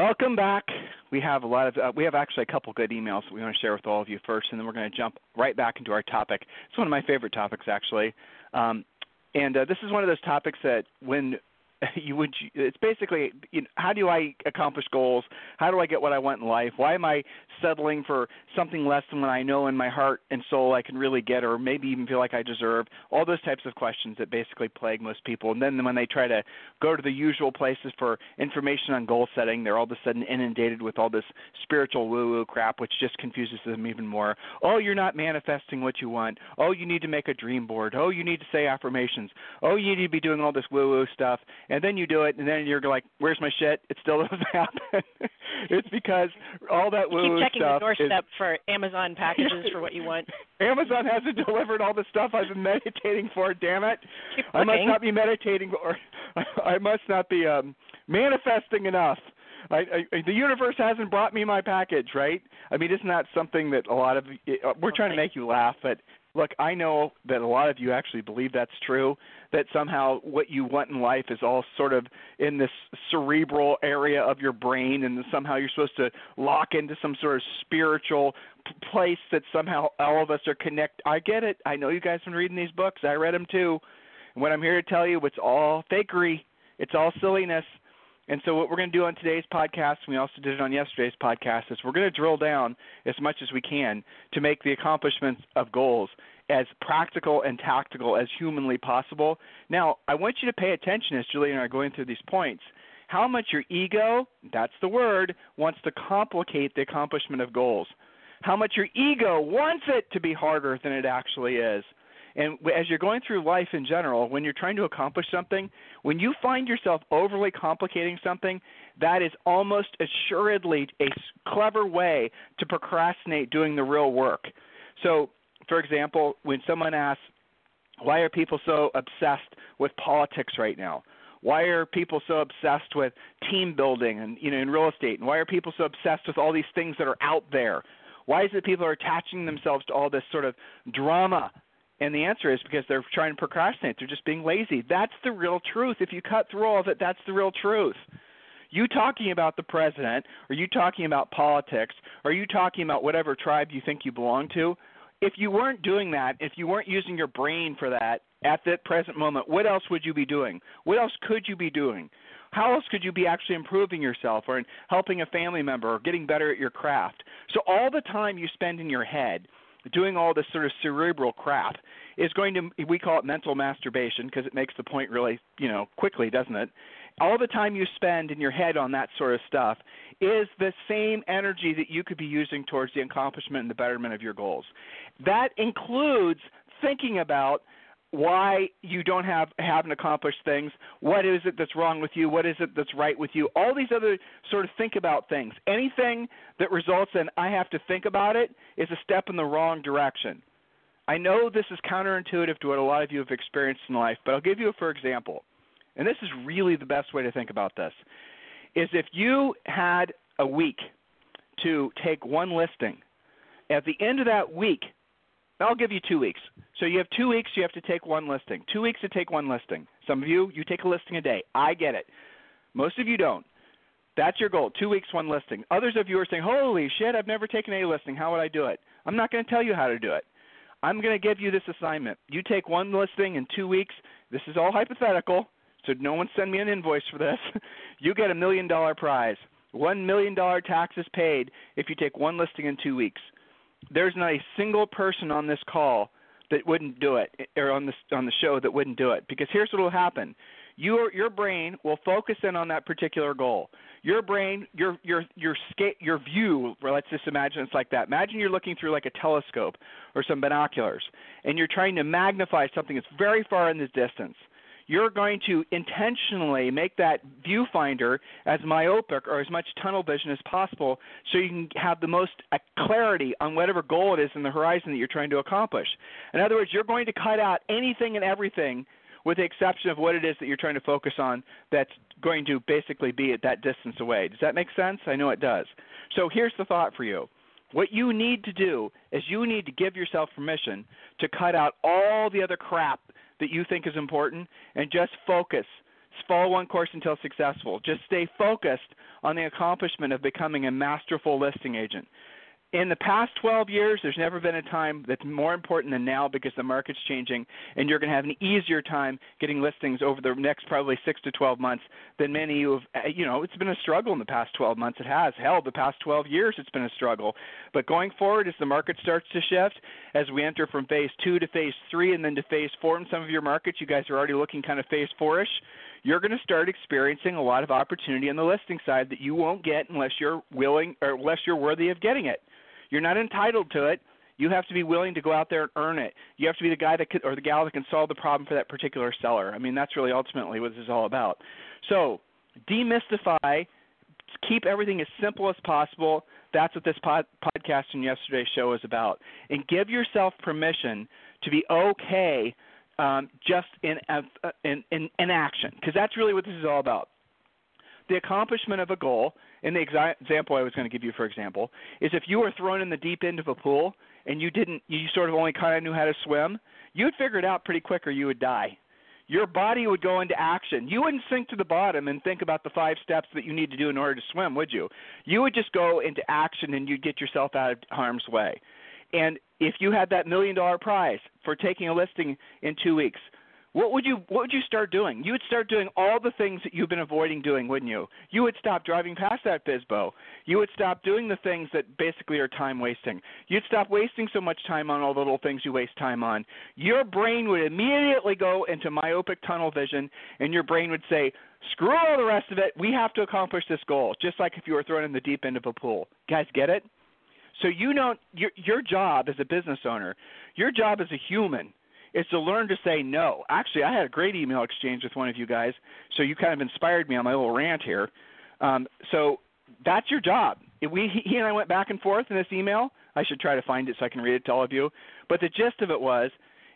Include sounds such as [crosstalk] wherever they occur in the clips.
Welcome back. We have a lot of uh, we have actually a couple good emails that we want to share with all of you first, and then we're going to jump right back into our topic. It's one of my favorite topics actually, um, and uh, this is one of those topics that when [laughs] you would it's basically you know, how do I accomplish goals? How do I get what I want in life? Why am I settling for something less than what I know in my heart and soul I can really get or maybe even feel like I deserve? All those types of questions that basically plague most people. And then when they try to go to the usual places for information on goal setting, they're all of a sudden inundated with all this spiritual woo-woo crap which just confuses them even more. Oh, you're not manifesting what you want. Oh, you need to make a dream board. Oh, you need to say affirmations. Oh, you need to be doing all this woo-woo stuff and then you do it, and then you're like, "Where's my shit?" It still [laughs] doesn't happen. [laughs] it's because all that woo keep checking the doorstep is... for Amazon packages for what you want. [laughs] Amazon hasn't delivered all the stuff I've been meditating for. Damn it! Keep I must not be meditating, or I must not be um manifesting enough. I, I, the universe hasn't brought me my package, right? I mean, isn't that something that a lot of uh, we're trying to make you laugh, but look, I know that a lot of you actually believe that's true, that somehow what you want in life is all sort of in this cerebral area of your brain, and somehow you're supposed to lock into some sort of spiritual place that somehow all of us are connected. I get it. I know you guys have been reading these books. I read them too. And what I'm here to tell you, it's all fakery. It's all silliness. And so, what we're going to do on today's podcast, and we also did it on yesterday's podcast, is we're going to drill down as much as we can to make the accomplishments of goals as practical and tactical as humanly possible. Now, I want you to pay attention as Julie and I are going through these points. How much your ego, that's the word, wants to complicate the accomplishment of goals. How much your ego wants it to be harder than it actually is. And as you're going through life in general, when you're trying to accomplish something, when you find yourself overly complicating something, that is almost assuredly a clever way to procrastinate doing the real work. So, for example, when someone asks, why are people so obsessed with politics right now? Why are people so obsessed with team building and you know in real estate? And why are people so obsessed with all these things that are out there? Why is it people are attaching themselves to all this sort of drama and the answer is because they're trying to procrastinate. They're just being lazy. That's the real truth. If you cut through all of it, that's the real truth. You talking about the president, or you talking about politics, or you talking about whatever tribe you think you belong to, if you weren't doing that, if you weren't using your brain for that at that present moment, what else would you be doing? What else could you be doing? How else could you be actually improving yourself or helping a family member or getting better at your craft? So all the time you spend in your head – doing all this sort of cerebral crap is going to we call it mental masturbation because it makes the point really you know quickly doesn't it? All the time you spend in your head on that sort of stuff is the same energy that you could be using towards the accomplishment and the betterment of your goals. That includes thinking about why you don't have haven't accomplished things what is it that's wrong with you what is it that's right with you all these other sort of think about things. Anything that results in i have to think about it is a step in the wrong direction. I know this is counterintuitive to what a lot of you have experienced in life but i'll give you a for example and this is really the best way to think about this is if you had a week to take one listing at the end of that week I'll give you two weeks. So you have two weeks. You have to take one listing. Two weeks to take one listing. Some of you, you take a listing a day. I get it. Most of you don't. That's your goal. Two weeks, one listing. Others of you are saying, "Holy shit! I've never taken a listing. How would I do it?" I'm not going to tell you how to do it. I'm going to give you this assignment. You take one listing in two weeks. This is all hypothetical, so no one send me an invoice for this. [laughs] you get a million dollar prize. One million dollar taxes paid if you take one listing in two weeks there's not a single person on this call that wouldn't do it or on this on the show that wouldn't do it. Because here's what will happen. Your your brain will focus in on that particular goal. Your brain your your your sca- your view or let's just imagine it's like that. Imagine you're looking through like a telescope or some binoculars and you're trying to magnify something that's very far in the distance you're going to intentionally make that viewfinder as myopic or as much tunnel vision as possible so you can have the most uh, clarity on whatever goal it is in the horizon that you're trying to accomplish. In other words, you're going to cut out anything and everything with the exception of what it is that you're trying to focus on that's going to basically be at that distance away. Does that make sense? I know it does. So here's the thought for you. What you need to do is you need to give yourself permission to cut out all the other crap that you think is important and just focus. Follow one course until successful. Just stay focused on the accomplishment of becoming a masterful listing agent in the past 12 years, there's never been a time that's more important than now because the market's changing, and you're going to have an easier time getting listings over the next probably six to 12 months than many who have. Uh, you know, it's been a struggle in the past 12 months. It has. Hell, the past 12 years, it's been a struggle. But going forward, as the market starts to shift, as we enter from phase two to phase three, and then to phase four in some of your markets, you guys are already looking kind of phase four-ish you're going to start experiencing a lot of opportunity on the listing side that you won't get unless you're willing or unless you're worthy of getting it. You're not entitled to it. You have to be willing to go out there and earn it. You have to be the guy that could, or the gal that can solve the problem for that particular seller. I mean, that's really ultimately what this is all about. So, demystify, keep everything as simple as possible. That's what this pod, podcast and yesterday's show is about. And give yourself permission to be okay um, just in, uh, in, in, in action, because that's really what this is all about. The accomplishment of a goal in the exa- example I was going to give you, for example, is if you were thrown in the deep end of a pool and you didn't, you sort of only kind of knew how to swim, you'd figure it out pretty quick or you would die. Your body would go into action. You wouldn't sink to the bottom and think about the five steps that you need to do in order to swim, would you? You would just go into action and you'd get yourself out of harm's way. And if you had that million dollar prize for taking a listing in two weeks, what would you what would you start doing? You would start doing all the things that you've been avoiding doing, wouldn't you? You would stop driving past that FSBO. You would stop doing the things that basically are time wasting. You'd stop wasting so much time on all the little things you waste time on. Your brain would immediately go into myopic tunnel vision and your brain would say, "Screw all the rest of it. We have to accomplish this goal." Just like if you were thrown in the deep end of a pool. Guys, get it? So you don't your your job as a business owner, your job as a human is to learn to say no. Actually, I had a great email exchange with one of you guys, so you kind of inspired me on my little rant here. Um, so that's your job. We he and I went back and forth in this email. I should try to find it so I can read it to all of you. But the gist of it was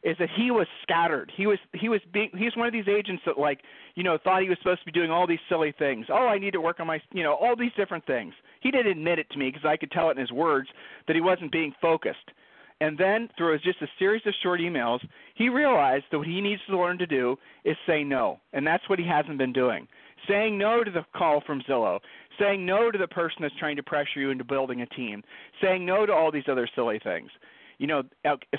is that he was scattered. He was he was being he's one of these agents that like you know thought he was supposed to be doing all these silly things. Oh, I need to work on my you know all these different things. He didn't admit it to me because I could tell it in his words that he wasn't being focused. And then through just a series of short emails, he realized that what he needs to learn to do is say no. And that's what he hasn't been doing. Saying no to the call from Zillow, saying no to the person that's trying to pressure you into building a team, saying no to all these other silly things. You know,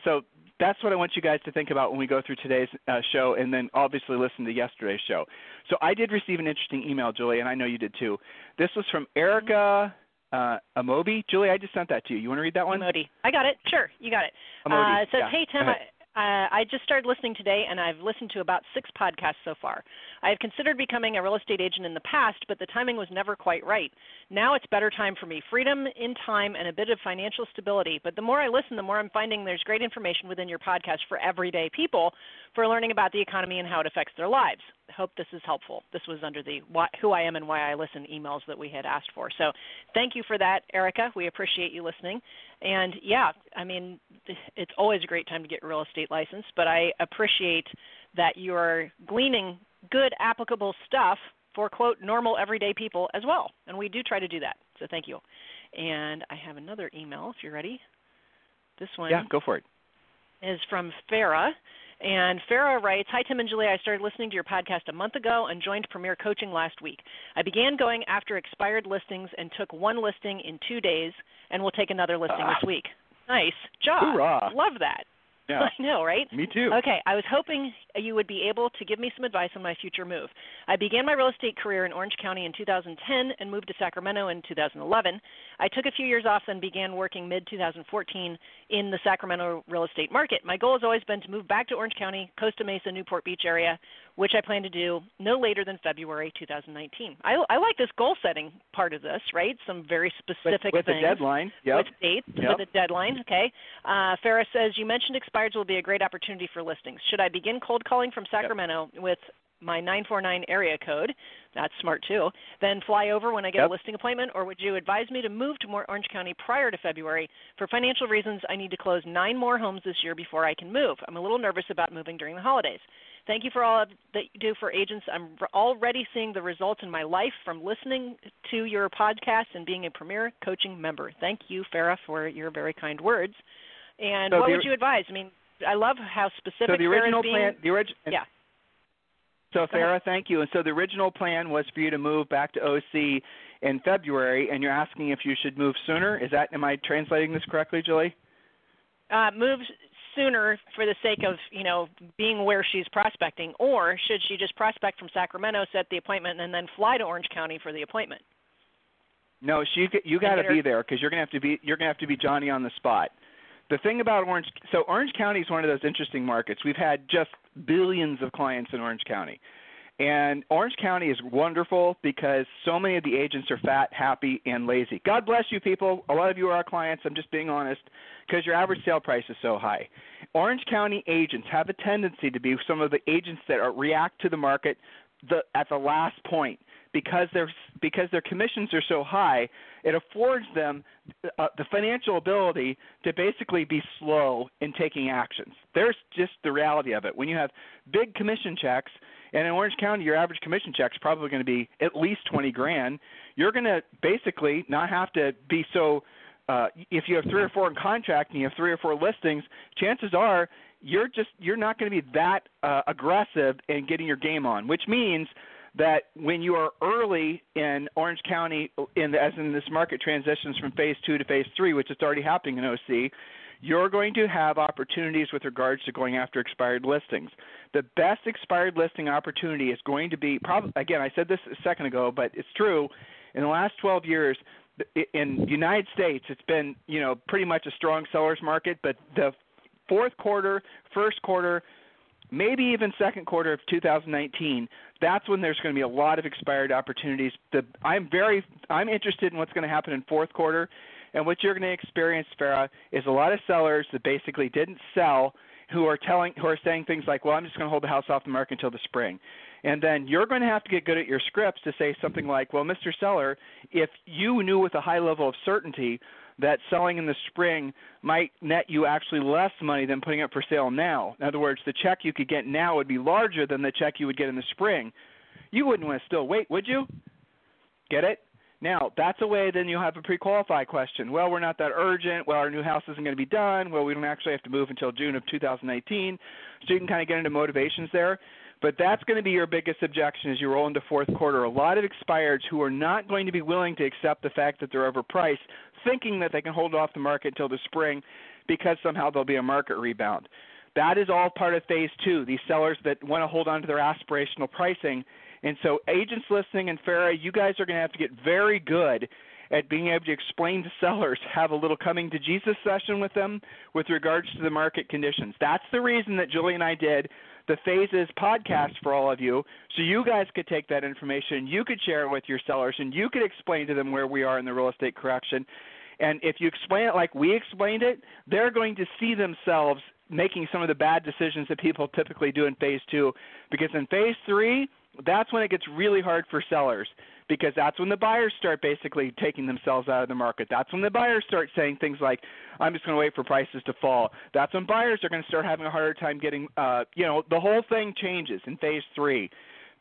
so that's what I want you guys to think about when we go through today's uh, show, and then obviously listen to yesterday's show. So I did receive an interesting email, Julie, and I know you did too. This was from Erica uh, Amobi. Julie, I just sent that to you. You want to read that one? Amodi. I got it. Sure, you got it. Amodi. Uh, it says, yeah. "Hey Tim, I, uh, I just started listening today, and I've listened to about six podcasts so far. I have considered becoming a real estate agent in the past, but the timing was never quite right. Now it's better time for me. Freedom in time and a bit of financial stability. But the more I listen, the more I'm finding there's great information within your podcast for everyday people for learning about the economy and how it affects their lives. Hope this is helpful. This was under the why, who I am and why I listen emails that we had asked for. So thank you for that, Erica. We appreciate you listening. And yeah, I mean, it's always a great time to get a real estate license, but I appreciate that you're gleaning good applicable stuff for quote normal everyday people as well. And we do try to do that. So thank you. And I have another email if you're ready. This one Yeah, go for it. is from Farah. And Farah writes, Hi, Tim and Julie. I started listening to your podcast a month ago and joined Premier Coaching last week. I began going after expired listings and took one listing in two days and will take another listing Ah. this week. Nice job. Hoorah. Love that. Yeah. [laughs] I know, right? Me too. Okay, I was hoping you would be able to give me some advice on my future move. I began my real estate career in Orange County in 2010 and moved to Sacramento in 2011. I took a few years off and began working mid 2014 in the Sacramento real estate market. My goal has always been to move back to Orange County, Costa Mesa, Newport Beach area, which I plan to do no later than February 2019. I, I like this goal setting part of this, right? Some very With, specific with a things deadline. Yep. with dates, Yep. with a deadline. Okay. Uh, Farah says you mentioned expireds will be a great opportunity for listings. Should I begin cold calling from Sacramento with my 949 area code. That's smart too. Then fly over when I get yep. a listing appointment, or would you advise me to move to more Orange County prior to February? For financial reasons, I need to close nine more homes this year before I can move. I'm a little nervous about moving during the holidays. Thank you for all that you do for agents. I'm already seeing the results in my life from listening to your podcast and being a premier coaching member. Thank you, Farah, for your very kind words. And so what the, would you advise? I mean, I love how specific. So the original being, plan, the original, yeah. So Farah, thank you. And so the original plan was for you to move back to OC in February, and you're asking if you should move sooner. Is that am I translating this correctly, Julie? Uh, move sooner for the sake of you know being where she's prospecting, or should she just prospect from Sacramento, set the appointment, and then fly to Orange County for the appointment? No, she you got to be there because you're gonna have to be you're gonna have to be Johnny on the spot. The thing about Orange, so Orange County is one of those interesting markets. We've had just billions of clients in Orange County. And Orange County is wonderful because so many of the agents are fat, happy, and lazy. God bless you people. A lot of you are our clients. I'm just being honest because your average sale price is so high. Orange County agents have a tendency to be some of the agents that are, react to the market the, at the last point because their because their commissions are so high, it affords them uh, the financial ability to basically be slow in taking actions. There's just the reality of it. When you have big commission checks, and in Orange County, your average commission check is probably going to be at least twenty grand. You're going to basically not have to be so. Uh, if you have three or four in contract and you have three or four listings, chances are you're just you're not going to be that uh, aggressive in getting your game on, which means that when you are early in Orange County, in the, as in this market transitions from phase two to phase three, which is already happening in OC, you're going to have opportunities with regards to going after expired listings. The best expired listing opportunity is going to be, probably, again, I said this a second ago, but it's true. In the last 12 years, in the United States, it's been you know pretty much a strong sellers market, but the fourth quarter, first quarter, maybe even second quarter of 2019, that's when there's going to be a lot of expired opportunities. The, I'm very I'm interested in what's going to happen in fourth quarter, and what you're going to experience, Farah, is a lot of sellers that basically didn't sell who are telling who are saying things like, "Well, I'm just going to hold the house off the market until the spring." And then you're going to have to get good at your scripts to say something like, "Well, Mr. Seller, if you knew with a high level of certainty that selling in the spring might net you actually less money than putting it for sale now. In other words, the check you could get now would be larger than the check you would get in the spring. You wouldn't want to still wait, would you? Get it? Now, that's a way then you'll have a pre qualified question. Well, we're not that urgent. Well, our new house isn't going to be done. Well, we don't actually have to move until June of 2018. So you can kind of get into motivations there. But that's going to be your biggest objection as you roll into fourth quarter. A lot of expireds who are not going to be willing to accept the fact that they're overpriced, thinking that they can hold off the market until the spring because somehow there'll be a market rebound. That is all part of phase two. These sellers that want to hold on to their aspirational pricing. And so, agents listening and Farah, you guys are going to have to get very good at being able to explain to sellers, [laughs] have a little coming to Jesus session with them with regards to the market conditions. That's the reason that Julie and I did the phases podcast for all of you so you guys could take that information you could share it with your sellers and you could explain to them where we are in the real estate correction. And if you explain it like we explained it they're going to see themselves making some of the bad decisions that people typically do in phase two. Because in phase three that's when it gets really hard for sellers because that's when the buyers start basically taking themselves out of the market. That's when the buyers start saying things like, "I'm just going to wait for prices to fall." That's when buyers are going to start having a harder time getting, uh, you know, the whole thing changes in phase three.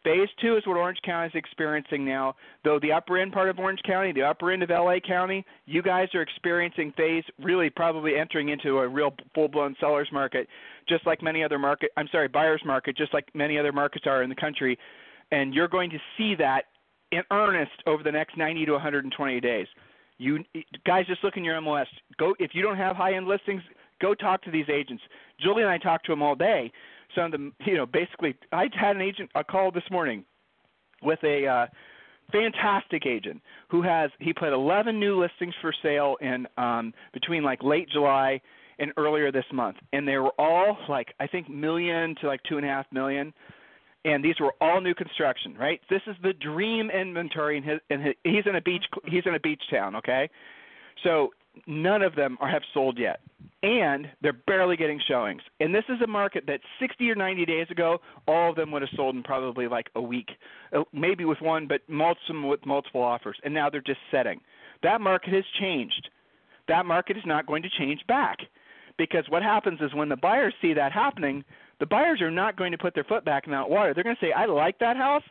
Phase two is what Orange County is experiencing now. Though the upper end part of Orange County, the upper end of LA County, you guys are experiencing phase really probably entering into a real full-blown sellers market, just like many other market. I'm sorry, buyers market, just like many other markets are in the country. And you're going to see that in earnest over the next 90 to 120 days. You guys, just look in your MLS. Go if you don't have high-end listings, go talk to these agents. Julie and I talked to them all day. Some of them, [laughs] you know, basically, I had an agent a call this morning with a uh, fantastic agent who has he put 11 new listings for sale in um, between like late July and earlier this month, and they were all like I think million to like two and a half million and these were all new construction, right? This is the dream inventory, and, his, and his, he's in a beach he's in a beach town, okay? So none of them are, have sold yet, and they're barely getting showings. And this is a market that 60 or 90 days ago, all of them would have sold in probably like a week, uh, maybe with one, but multiple with multiple offers. And now they're just setting. That market has changed. That market is not going to change back, because what happens is when the buyers see that happening, the buyers are not going to put their foot back in that water. They're going to say, "I like that house,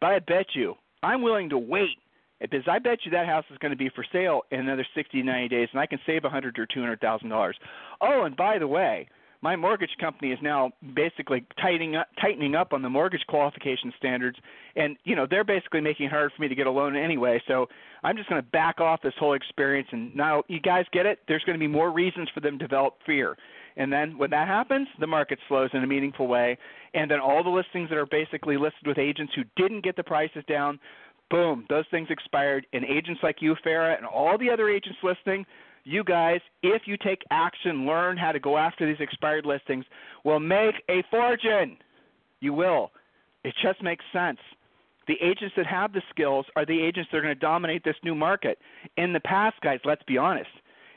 but I bet you I'm willing to wait because I bet you that house is going to be for sale in another 60 90 days, and I can save a hundred or two hundred thousand dollars. Oh, and by the way, my mortgage company is now basically tightening up, tightening up on the mortgage qualification standards, and you know they're basically making it hard for me to get a loan anyway. So I'm just going to back off this whole experience, and now you guys get it. There's going to be more reasons for them to develop fear. And then when that happens, the market slows in a meaningful way. And then all the listings that are basically listed with agents who didn't get the prices down, boom, those things expired. And agents like you, Farah, and all the other agents listing, you guys, if you take action, learn how to go after these expired listings, will make a fortune. You will. It just makes sense. The agents that have the skills are the agents that are going to dominate this new market. In the past, guys, let's be honest,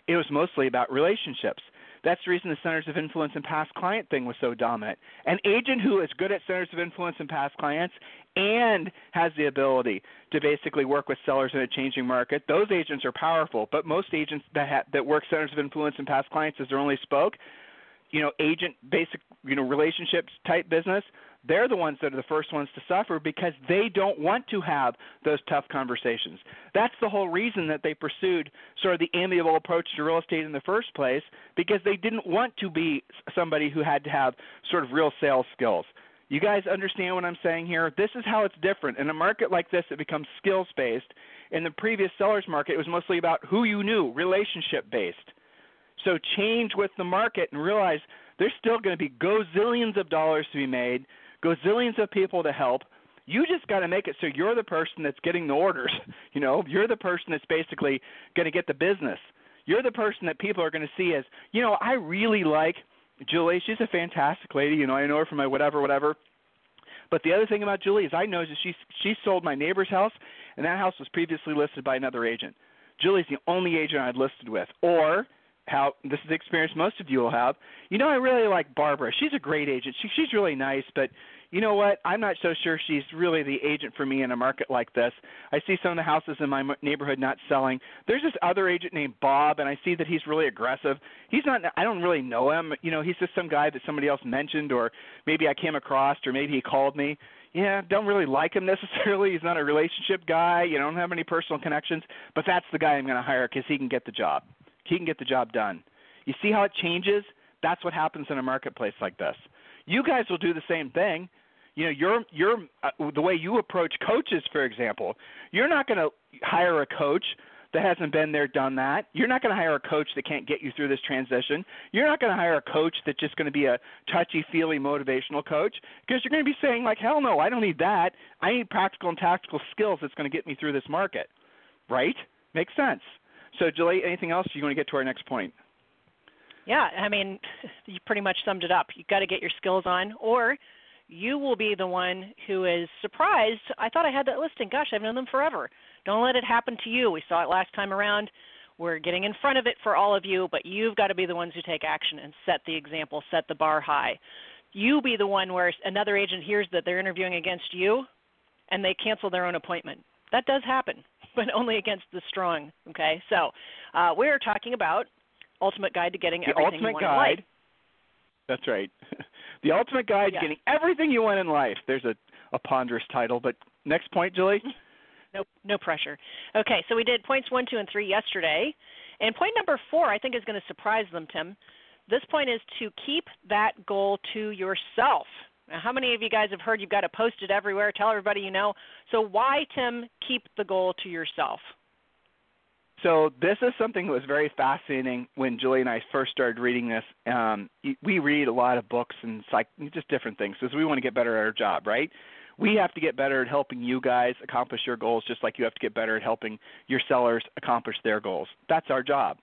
it was mostly about relationships. That's the reason the centers of influence and past client thing was so dominant. An agent who is good at centers of influence and past clients and has the ability to basically work with sellers in a changing market, those agents are powerful. But most agents that ha- that work centers of influence and past clients as their only spoke, you know, agent basic, you know, relationships type business, they're the ones that are the first ones to suffer because they don't want to have those tough conversations. That's the whole reason that they pursued sort of the amiable approach to real estate in the first place because they didn't want to be somebody who had to have sort of real sales skills. You guys understand what I'm saying here? This is how it's different. In a market like this, it becomes skills based. In the previous seller's market, it was mostly about who you knew, relationship based. So change with the market and realize there's still going to be gazillions of dollars to be made gazillions of people to help. You just got to make it so you're the person that's getting the orders. [laughs] You know, you're the person that's basically going to get the business. You're the person that people are going to see as, you know, I really like Julie. She's a fantastic lady. You know, I know her from my whatever, whatever. But the other thing about Julie is I know that she she sold my neighbor's house, and that house was previously listed by another agent. Julie's the only agent I'd listed with. Or how this is the experience most of you will have. You know, I really like Barbara. She's a great agent. She, she's really nice, but you know what? I'm not so sure she's really the agent for me in a market like this. I see some of the houses in my neighborhood not selling. There's this other agent named Bob, and I see that he's really aggressive. He's not. I don't really know him. You know, he's just some guy that somebody else mentioned, or maybe I came across, or maybe he called me. Yeah, don't really like him [laughs] necessarily. He's not a relationship guy. You don't have any personal connections, but that's the guy I'm going to hire because he can get the job. He can get the job done. You see how it changes? That's what happens in a marketplace like this. You guys will do the same thing. You know you're you're uh, the way you approach coaches for example you're not going to hire a coach that hasn't been there done that. You're not going to hire a coach that can't get you through this transition. You're not going to hire a coach that's just going to be a touchy feely motivational coach because you're going to be saying like hell no i don't need that. I need practical and tactical skills that's going to get me through this market. Right? Makes sense so julie anything else you want to get to our next point yeah, I mean, [laughs] you pretty much summed it up. You've got to get your skills on, or you will be the one who is surprised. I thought I had that listing. Gosh, I've known them forever. Don't let it happen to you. We saw it last time around. We're getting in front of it for all of you, but you've got to be the ones who take action and set the example, set the bar high. You be the one where another agent hears that they're interviewing against you and they cancel their own appointment. That does happen, [laughs] but only against the strong. Okay, so uh, we're talking about Ultimate Guide to Getting the Everything Ultimate You Want Guide. in Life. That's right. [laughs] the ultimate guide yeah. to getting everything you want in life. There's a, a ponderous title, but next point, Julie. [laughs] No, no pressure. Okay, so we did points one, two, and three yesterday, and point number four I think is going to surprise them, Tim. This point is to keep that goal to yourself. How many of you guys have heard you've got to post it everywhere, tell everybody you know? So why, Tim, keep the goal to yourself? So this is something that was very fascinating when Julie and I first started reading this. Um, we read a lot of books and psych, just different things because we want to get better at our job, right? We have to get better at helping you guys accomplish your goals, just like you have to get better at helping your sellers accomplish their goals. That's our job.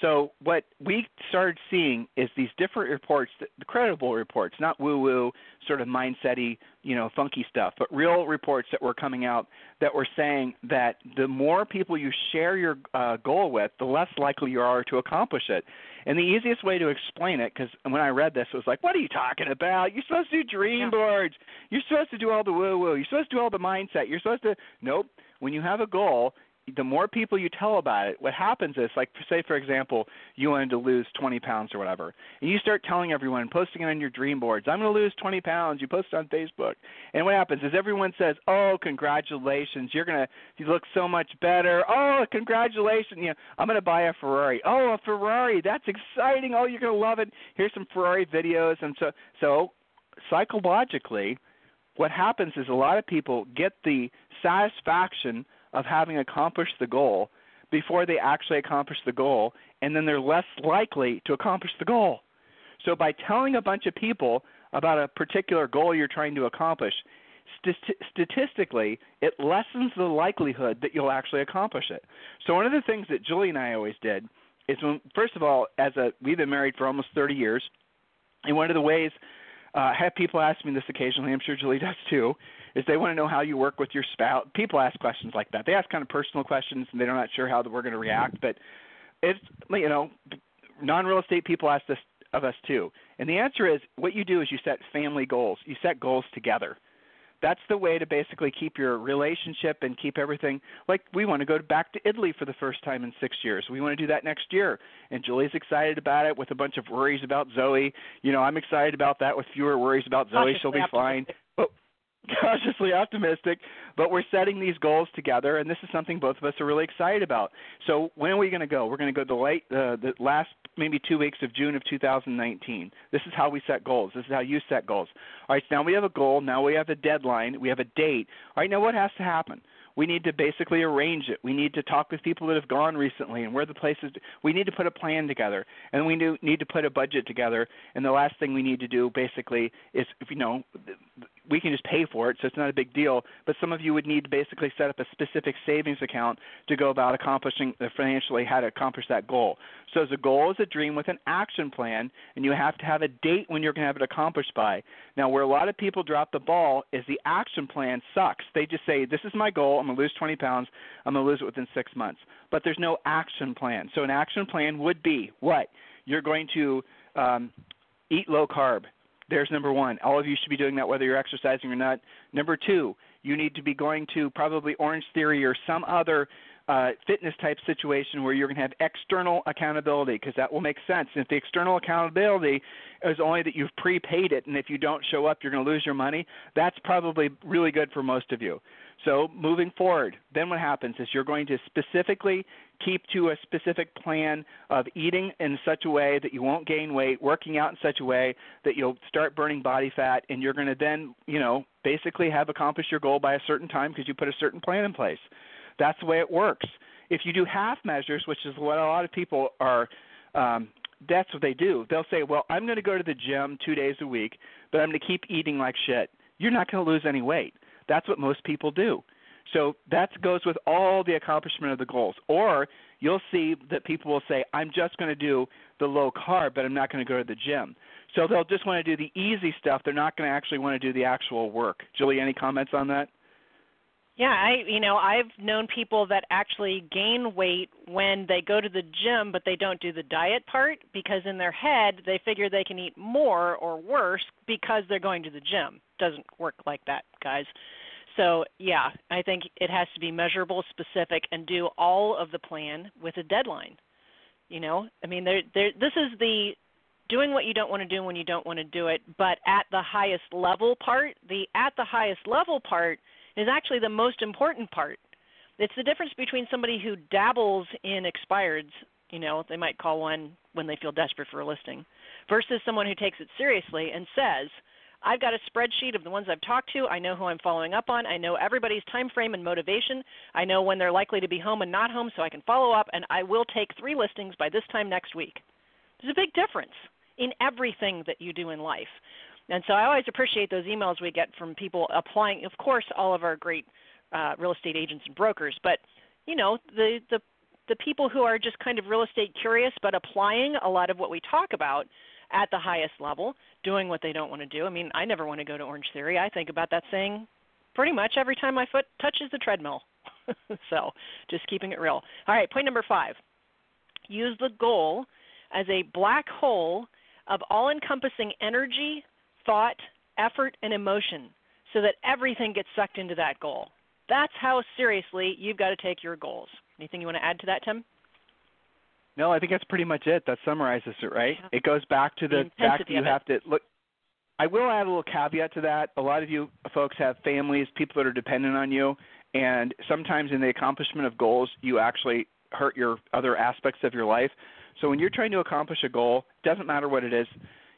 So what we started seeing is these different reports, the credible reports, not woo-woo, sort of mindset you know, funky stuff, but real reports that were coming out that were saying that the more people you share your uh, goal with, the less likely you are to accomplish it. And the easiest way to explain it, because when I read this, it was like, what are you talking about? You're supposed to do dream boards. You're supposed to do all the woo-woo. You're supposed to do all the mindset. You're supposed to. Nope. When you have a goal, the more people you tell about it, what happens is, like, say for example, you wanted to lose 20 pounds or whatever, and you start telling everyone, posting it on your dream boards, I'm going to lose 20 pounds. You post it on Facebook, and what happens is everyone says, "Oh, congratulations! You're gonna, you look so much better. Oh, congratulations! You know, I'm going to buy a Ferrari. Oh, a Ferrari! That's exciting. Oh, you're going to love it. Here's some Ferrari videos." And so, so psychologically, what happens is a lot of people get the satisfaction of having accomplished the goal before they actually accomplish the goal, and then they're less likely to accomplish the goal. So by telling a bunch of people about a particular goal you're trying to accomplish, st- statistically, it lessens the likelihood that you'll actually accomplish it. So one of the things that Julie and I always did is when, first of all, as a we've been married for almost 30 years, and one of the ways uh, I have people ask me this occasionally. I'm sure Julie does too is they want to know how you work with your spouse. People ask questions like that. They ask kind of personal questions, and they're not sure how we're going to react. But it's you know, non-real estate people ask this of us too, and the answer is what you do is you set family goals. You set goals together. That's the way to basically keep your relationship and keep everything like we want to go back to Italy for the first time in six years. We want to do that next year, and Julie's excited about it with a bunch of worries about Zoe. You know, I'm excited about that with fewer worries about Zoe. She'll be fine. But [laughs] cautiously optimistic, but we're setting these goals together, and this is something both of us are really excited about. So when are we going to go? We're going to go the late, uh, the last maybe two weeks of June of 2019. This is how we set goals. This is how you set goals. All right, so now we have a goal. Now we have a deadline. We have a date. All right, now what has to happen? We need to basically arrange it. We need to talk with people that have gone recently and where the places. We need to put a plan together, and we need to put a budget together. And the last thing we need to do basically is, you know, we can just pay for it, so it's not a big deal. But some of you would need to basically set up a specific savings account to go about accomplishing uh, financially how to accomplish that goal. So the goal is a dream with an action plan, and you have to have a date when you're going to have it accomplished by. Now, where a lot of people drop the ball is the action plan sucks. They just say, "This is my goal. Going to lose 20 pounds. I'm going to lose it within six months." But there's no action plan. So an action plan would be what you're going to um, eat low carb there's number one. All of you should be doing that whether you're exercising or not. Number two, you need to be going to probably Orange Theory or some other uh, fitness type situation where you're going to have external accountability because that will make sense. And if the external accountability is only that you've prepaid it, and if you don't show up, you're going to lose your money, that's probably really good for most of you. So moving forward, then what happens is you're going to specifically keep to a specific plan of eating in such a way that you won't gain weight, working out in such a way that you'll start burning body fat, and you're going to then, you know, basically have accomplished your goal by a certain time because you put a certain plan in place. That's the way it works. If you do half measures, which is what a lot of people are um, that's what they do. They'll say, "Well, I'm going to go to the gym 2 days a week, but I'm going to keep eating like shit." You're not going to lose any weight. That's what most people do. So that goes with all the accomplishment of the goals. Or you'll see that people will say, I'm just going to do the low carb, but I'm not going to go to the gym. So they'll just want to do the easy stuff. They're not going to actually want to do the actual work. Julie, any comments on that? Yeah, I you know, I've known people that actually gain weight when they go to the gym but they don't do the diet part because in their head they figure they can eat more or worse because they're going to the gym. Doesn't work like that, guys. So, yeah, I think it has to be measurable, specific and do all of the plan with a deadline. You know, I mean, there there this is the doing what you don't want to do when you don't want to do it, but at the highest level part, the at the highest level part is actually the most important part. It's the difference between somebody who dabbles in expireds, you know, they might call one when they feel desperate for a listing, versus someone who takes it seriously and says, I've got a spreadsheet of the ones I've talked to. I know who I'm following up on. I know everybody's time frame and motivation. I know when they're likely to be home and not home so I can follow up and I will take 3 listings by this time next week. There's a big difference in everything that you do in life. And so I always appreciate those emails we get from people applying. Of course, all of our great uh, real estate agents and brokers, but you know the the the people who are just kind of real estate curious but applying a lot of what we talk about at the highest level, doing what they don't want to do. I mean, I never want to go to Orange Theory. I think about that saying pretty much every time my foot touches the treadmill. [laughs] so, just keeping it real. All right, point number 5. Use the goal as a black hole of all-encompassing energy, thought, effort, and emotion so that everything gets sucked into that goal. That's how seriously you've got to take your goals. Anything you want to add to that, Tim? No, I think that's pretty much it. That summarizes it, right? Yeah. It goes back to the, The fact that you have to look. I will add a little caveat to that. A lot of you folks have families, people that are dependent on you, and sometimes in the accomplishment of goals, you actually hurt your other aspects of your life. So when you're trying to accomplish a goal, doesn't matter what it is,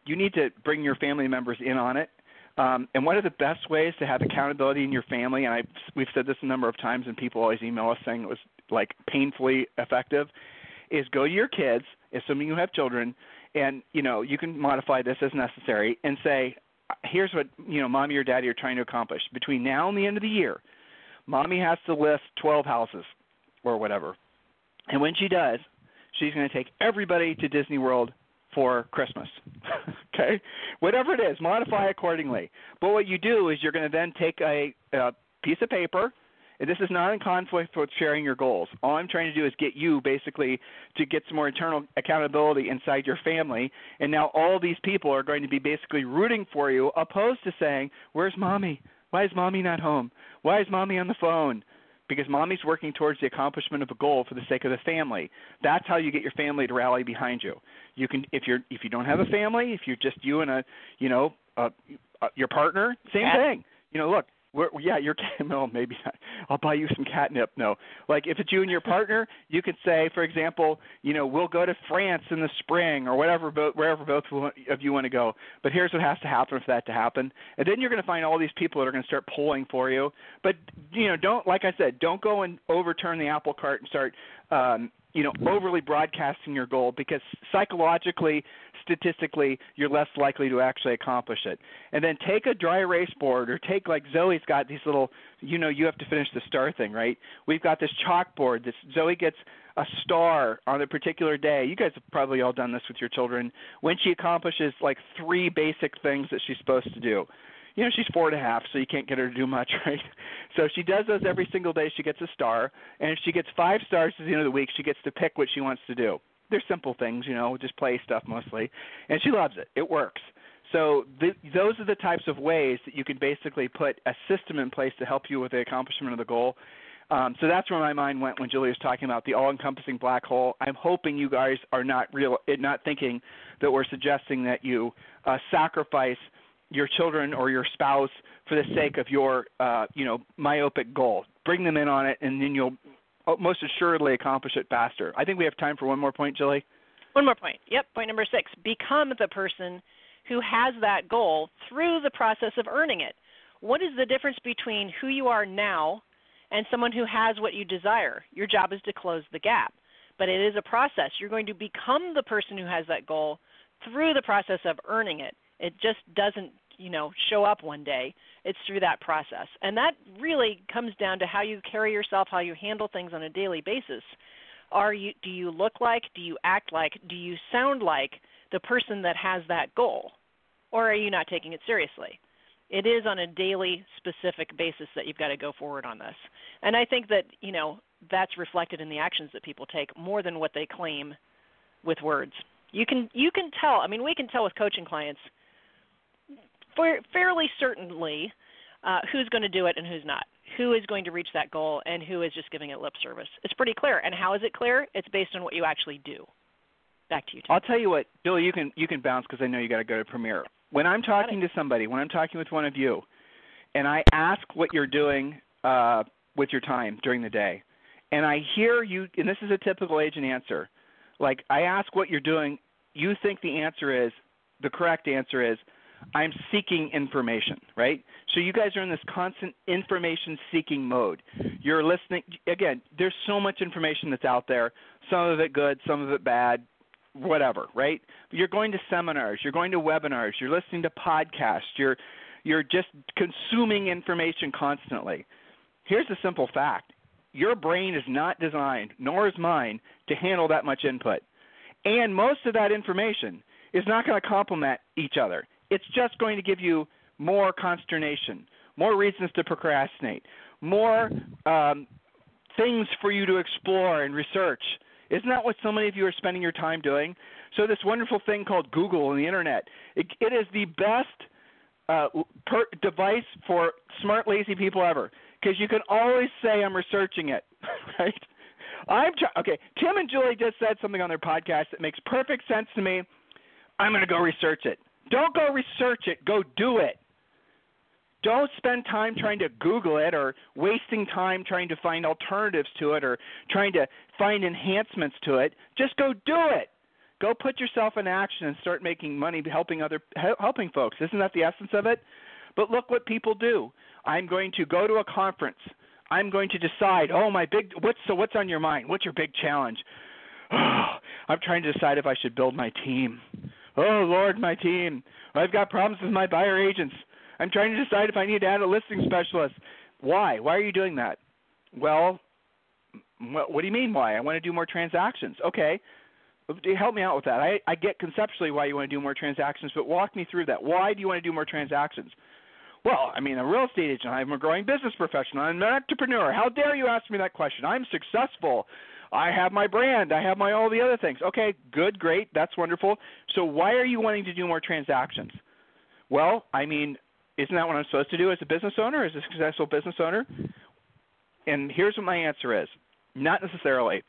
you need to bring your family members in on it. Um, and one of the best ways to have accountability in your family, and I've, we've said this a number of times, and people always email us saying it was like painfully effective, is go to your kids, assuming you have children, and you know you can modify this as necessary, and say, here's what you know, mommy or daddy are trying to accomplish between now and the end of the year. Mommy has to list 12 houses or whatever, and when she does, she's going to take everybody to Disney World for Christmas. [laughs] okay? Whatever it is, modify accordingly. But what you do is you're going to then take a, a piece of paper. And this is not in conflict with sharing your goals. All I'm trying to do is get you basically to get some more internal accountability inside your family. And now all these people are going to be basically rooting for you, opposed to saying, Where's mommy? Why is mommy not home? Why is mommy on the phone? Because mommy's working towards the accomplishment of a goal for the sake of the family. That's how you get your family to rally behind you. You can if you're if you don't have a family, if you're just you and a you know uh, uh, your partner, same Cat. thing. You know, look, we're, yeah, you're [laughs] no, maybe not. I'll buy you some catnip. No, like if it's you and your partner, you could say, for example, you know, we'll go to France in the spring or whatever, wherever both of you want to go. But here's what has to happen for that to happen, and then you're going to find all these people that are going to start pulling for you. But you know, don't like I said, don't go and overturn the apple cart and start. Um, you know, overly broadcasting your goal because psychologically, statistically, you're less likely to actually accomplish it. And then take a dry erase board or take like Zoe's got these little, you know, you have to finish the star thing, right? We've got this chalkboard. This Zoe gets a star on a particular day. You guys have probably all done this with your children when she accomplishes like three basic things that she's supposed to do you know she's four and a half so you can't get her to do much [laughs] right? So she does those every single day. She gets a star. And if she gets five stars at the end of the week she gets to pick what she wants to do. They're simple things you know just play stuff mostly. And she loves it. It works. So th- those are the types of ways that you can basically put a system in place to help you with the accomplishment of the goal. Um, so that's where my mind went when Julie was talking about the all-encompassing black hole. I'm hoping you guys are not real, not thinking that we're suggesting that you uh, sacrifice your children or your spouse for the sake of your uh, you know myopic goal. Bring them in on it, and then you'll uh, most assuredly accomplish it faster. I think we have time for one more point, Julie. One more point. Yep, point number six. Become the person who has that goal through the process of earning it. What is the difference between who you are now and someone who has what you desire? Your job is to close the gap, but it is a process. You're going to become the person who has that goal through the process of earning it. It just doesn't, you know, show up one day. It's through that process. And that really comes down to how you carry yourself, how you handle things on a daily basis. Are you do you look like, do you act like, do you sound like the person that has that goal? Or are you not taking it seriously? It is on a daily specific basis that you've got to go forward on this. And I think that, you know, that's reflected in the actions that people take more than what they claim with words. You can you can tell. I mean, we can tell with coaching clients fa- fairly certainly uh, who's going to do it and who's not. Who is going to reach that goal and who is just giving it lip service. It's pretty clear. And how is it clear? It's based on what you actually do. Back to you, Tim. I'll tell you what, Julie, you can you can bounce because I know you got to go to Premier. When I'm talking to somebody, when I'm talking with one of you, and I ask what you're doing uh, with your time during the day, and I hear you, and this is a typical agent answer. Like I ask what you're doing, you think the answer is the correct answer is I'm seeking information, right? So you guys are in this constant information seeking mode. You're listening again, there's so much information that's out there, some of it good, some of it bad, whatever, right? You're going to seminars, you're going to webinars, you're listening to podcasts, you're you're just consuming information constantly. Here's a simple fact. your brain is not designed, nor is mine, to handle that much input. And most of that information is not going to complement each other. It's just going to give you more consternation, more reasons to procrastinate, more um, things for you to explore and research. Isn't that what so many of you are spending your time doing? So this wonderful thing called Google and the internet, it, it is the best uh, per device for smart, lazy people ever because you can always say I'm researching it, [laughs] right? I'm try- okay. Tim and Julie just said something on their podcast that makes perfect sense to me. I'm going to go research it. Don't go research it. Go do it. Don't spend time trying to Google it or wasting time trying to find alternatives to it or trying to find enhancements to it. Just go do it. Go put yourself in action and start making money helping other helping folks. Isn't that the essence of it? But look what people do. I'm going to go to a conference. I'm going to decide, oh my big what's so what's on your mind? What's your big challenge? Oh, [sighs] I'm trying to decide if I should build my team. Oh Lord, my team. I've got problems with my buyer agents. I'm trying to decide if I need to add a listing specialist. Why? Why are you doing that? Well, what do you mean why? I want to do more transactions. Okay, help me out with that. I, I get conceptually why you want to do more transactions, but walk me through that. Why do you want to do more transactions? Well, I mean, a real estate agent. I'm a growing business professional. I'm an entrepreneur. How dare you ask me that question? I'm successful. I have my brand. I have my all the other things. Okay, good, great. That's wonderful. So why are you wanting to do more transactions? Well, I mean, isn't that what I'm supposed to do as a business owner, as a successful business owner? And here's what my answer is. Not necessarily.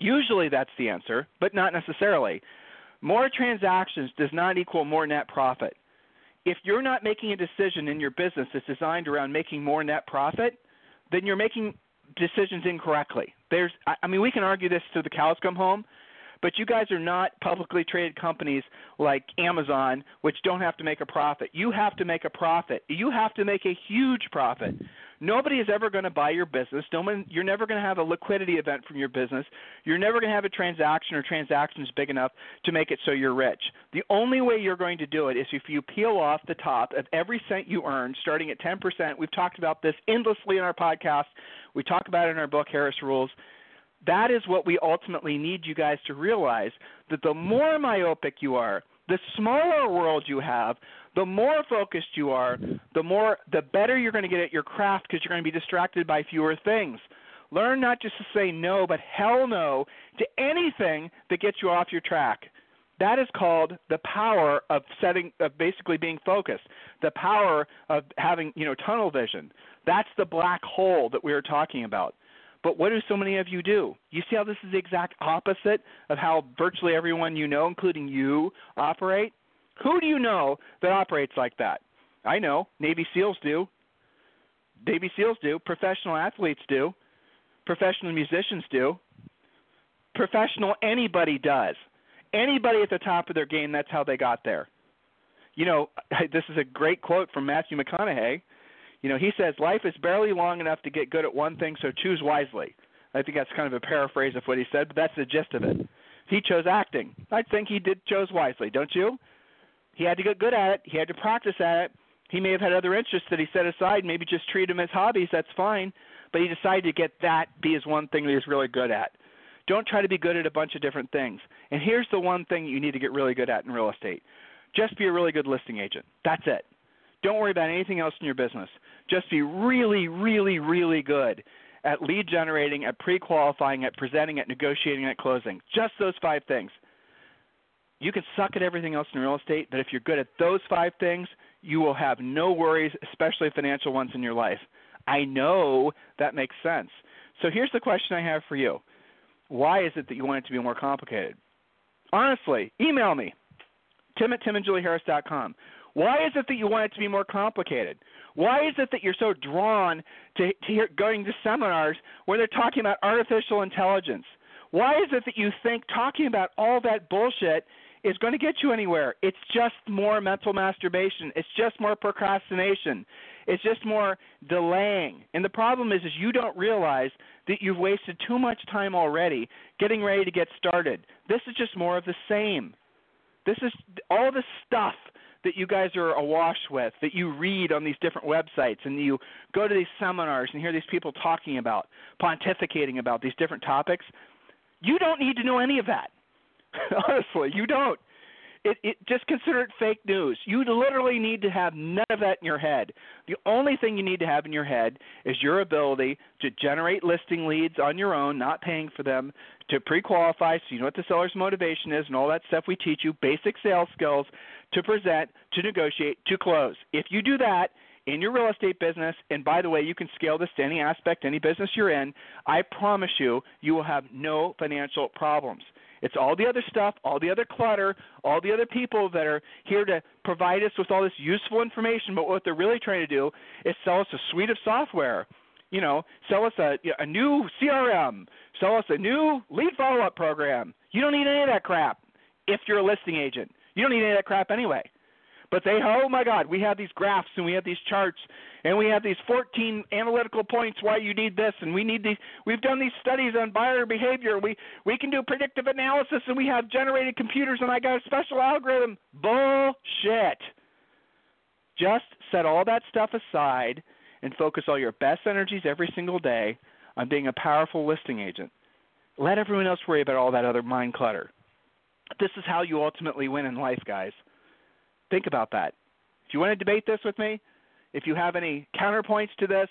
Usually that's the answer, but not necessarily. More transactions does not equal more net profit. If you're not making a decision in your business that's designed around making more net profit, then you're making decisions incorrectly. There's I mean we can argue this till the cows come home, but you guys are not publicly traded companies like Amazon, which don't have to make a profit. You have to make a profit. You have to make a huge profit. Nobody is ever going to buy your business. No one, you're never going to have a liquidity event from your business. You're never going to have a transaction or transactions big enough to make it so you're rich. The only way you're going to do it is if you peel off the top of every cent you earn, starting at 10%. We've talked about this endlessly in our podcast. We talk about it in our book, Harris Rules that is what we ultimately need you guys to realize that the more myopic you are, the smaller world you have, the more focused you are, the more the better you're going to get at your craft because you're going to be distracted by fewer things. Learn not just to say no, but hell no to anything that gets you off your track. That is called the power of setting of basically being focused. The power of having, you know, tunnel vision. That's the black hole that we are talking about. But what do so many of you do? You see how this is the exact opposite of how virtually everyone you know, including you, operate? Who do you know that operates like that? I know. Navy SEALs do. Navy SEALs do. Professional athletes do. Professional musicians do. Professional anybody does. Anybody at the top of their game, that's how they got there. You know, [laughs] this is a great quote from Matthew McConaughey. You know, he says life is barely long enough to get good at one thing, so choose wisely. I think that's kind of a paraphrase of what he said, but that's the gist of it. He chose acting. I think he did chose wisely, don't you? He had to get good at it. He had to practice at it. He may have had other interests that he set aside, maybe just treat them as hobbies. That's fine. But he decided to get that be his one thing that he's really good at. Don't try to be good at a bunch of different things. And here's the one thing you need to get really good at in real estate. Just be a really good listing agent. That's it. Don't worry about anything else in your business. Just be really, really, really good at lead generating, at pre qualifying, at presenting, at negotiating, at closing. Just those five things. You can suck at everything else in real estate, but if you're good at those five things, you will have no worries, especially financial ones in your life. I know that makes sense. So here's the question I have for you Why is it that you want it to be more complicated? Honestly, email me, tim at timandjulieharris.com. Why is it that you want it to be more complicated? Why is it that you're so drawn to, to hear, going to seminars where they're talking about artificial intelligence? Why is it that you think talking about all that bullshit is going to get you anywhere? It's just more mental masturbation. It's just more procrastination. It's just more delaying. And the problem is, is you don't realize that you've wasted too much time already getting ready to get started. This is just more of the same. This is all the stuff that you guys are awash with, that you read on these different websites, and you go to these seminars and hear these people talking about, pontificating about these different topics, you don't need to know any of that. [laughs] Honestly, you don't. It, it just consider it fake news. You literally need to have none of that in your head. The only thing you need to have in your head is your ability to generate listing leads on your own, not paying for them, to pre-qualify, so you know what the seller's motivation is, and all that stuff we teach you, basic sales skills, to present, to negotiate, to close. If you do that, in your real estate business, and by the way, you can scale this to any aspect, any business you're in, I promise you, you will have no financial problems. It's all the other stuff, all the other clutter, all the other people that are here to provide us with all this useful information, but what they're really trying to do is sell us a suite of software. You know, sell us a, a new CRM, sell us a new lead follow up program. You don't need any of that crap if you're a listing agent. You don't need any of that crap anyway. But they, oh my God, we have these graphs and we have these charts and we have these 14 analytical points why you need this and we need these. We've done these studies on buyer behavior. We we can do predictive analysis and we have generated computers and I got a special algorithm. Bullshit. Just set all that stuff aside and focus all your best energies every single day on being a powerful listing agent. Let everyone else worry about all that other mind clutter. This is how you ultimately win in life, guys. Think about that. If you want to debate this with me, if you have any counterpoints to this,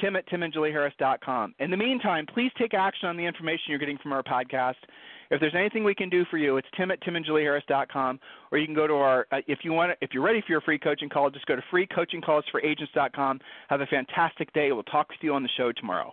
tim at timandjulieharris.com. In the meantime, please take action on the information you're getting from our podcast. If there's anything we can do for you, it's tim at timandjulieharris.com, or you can go to our, uh, if you want if you're ready for your free coaching call, just go to freecoachingcallsforagents.com. Have a fantastic day. We'll talk with you on the show tomorrow.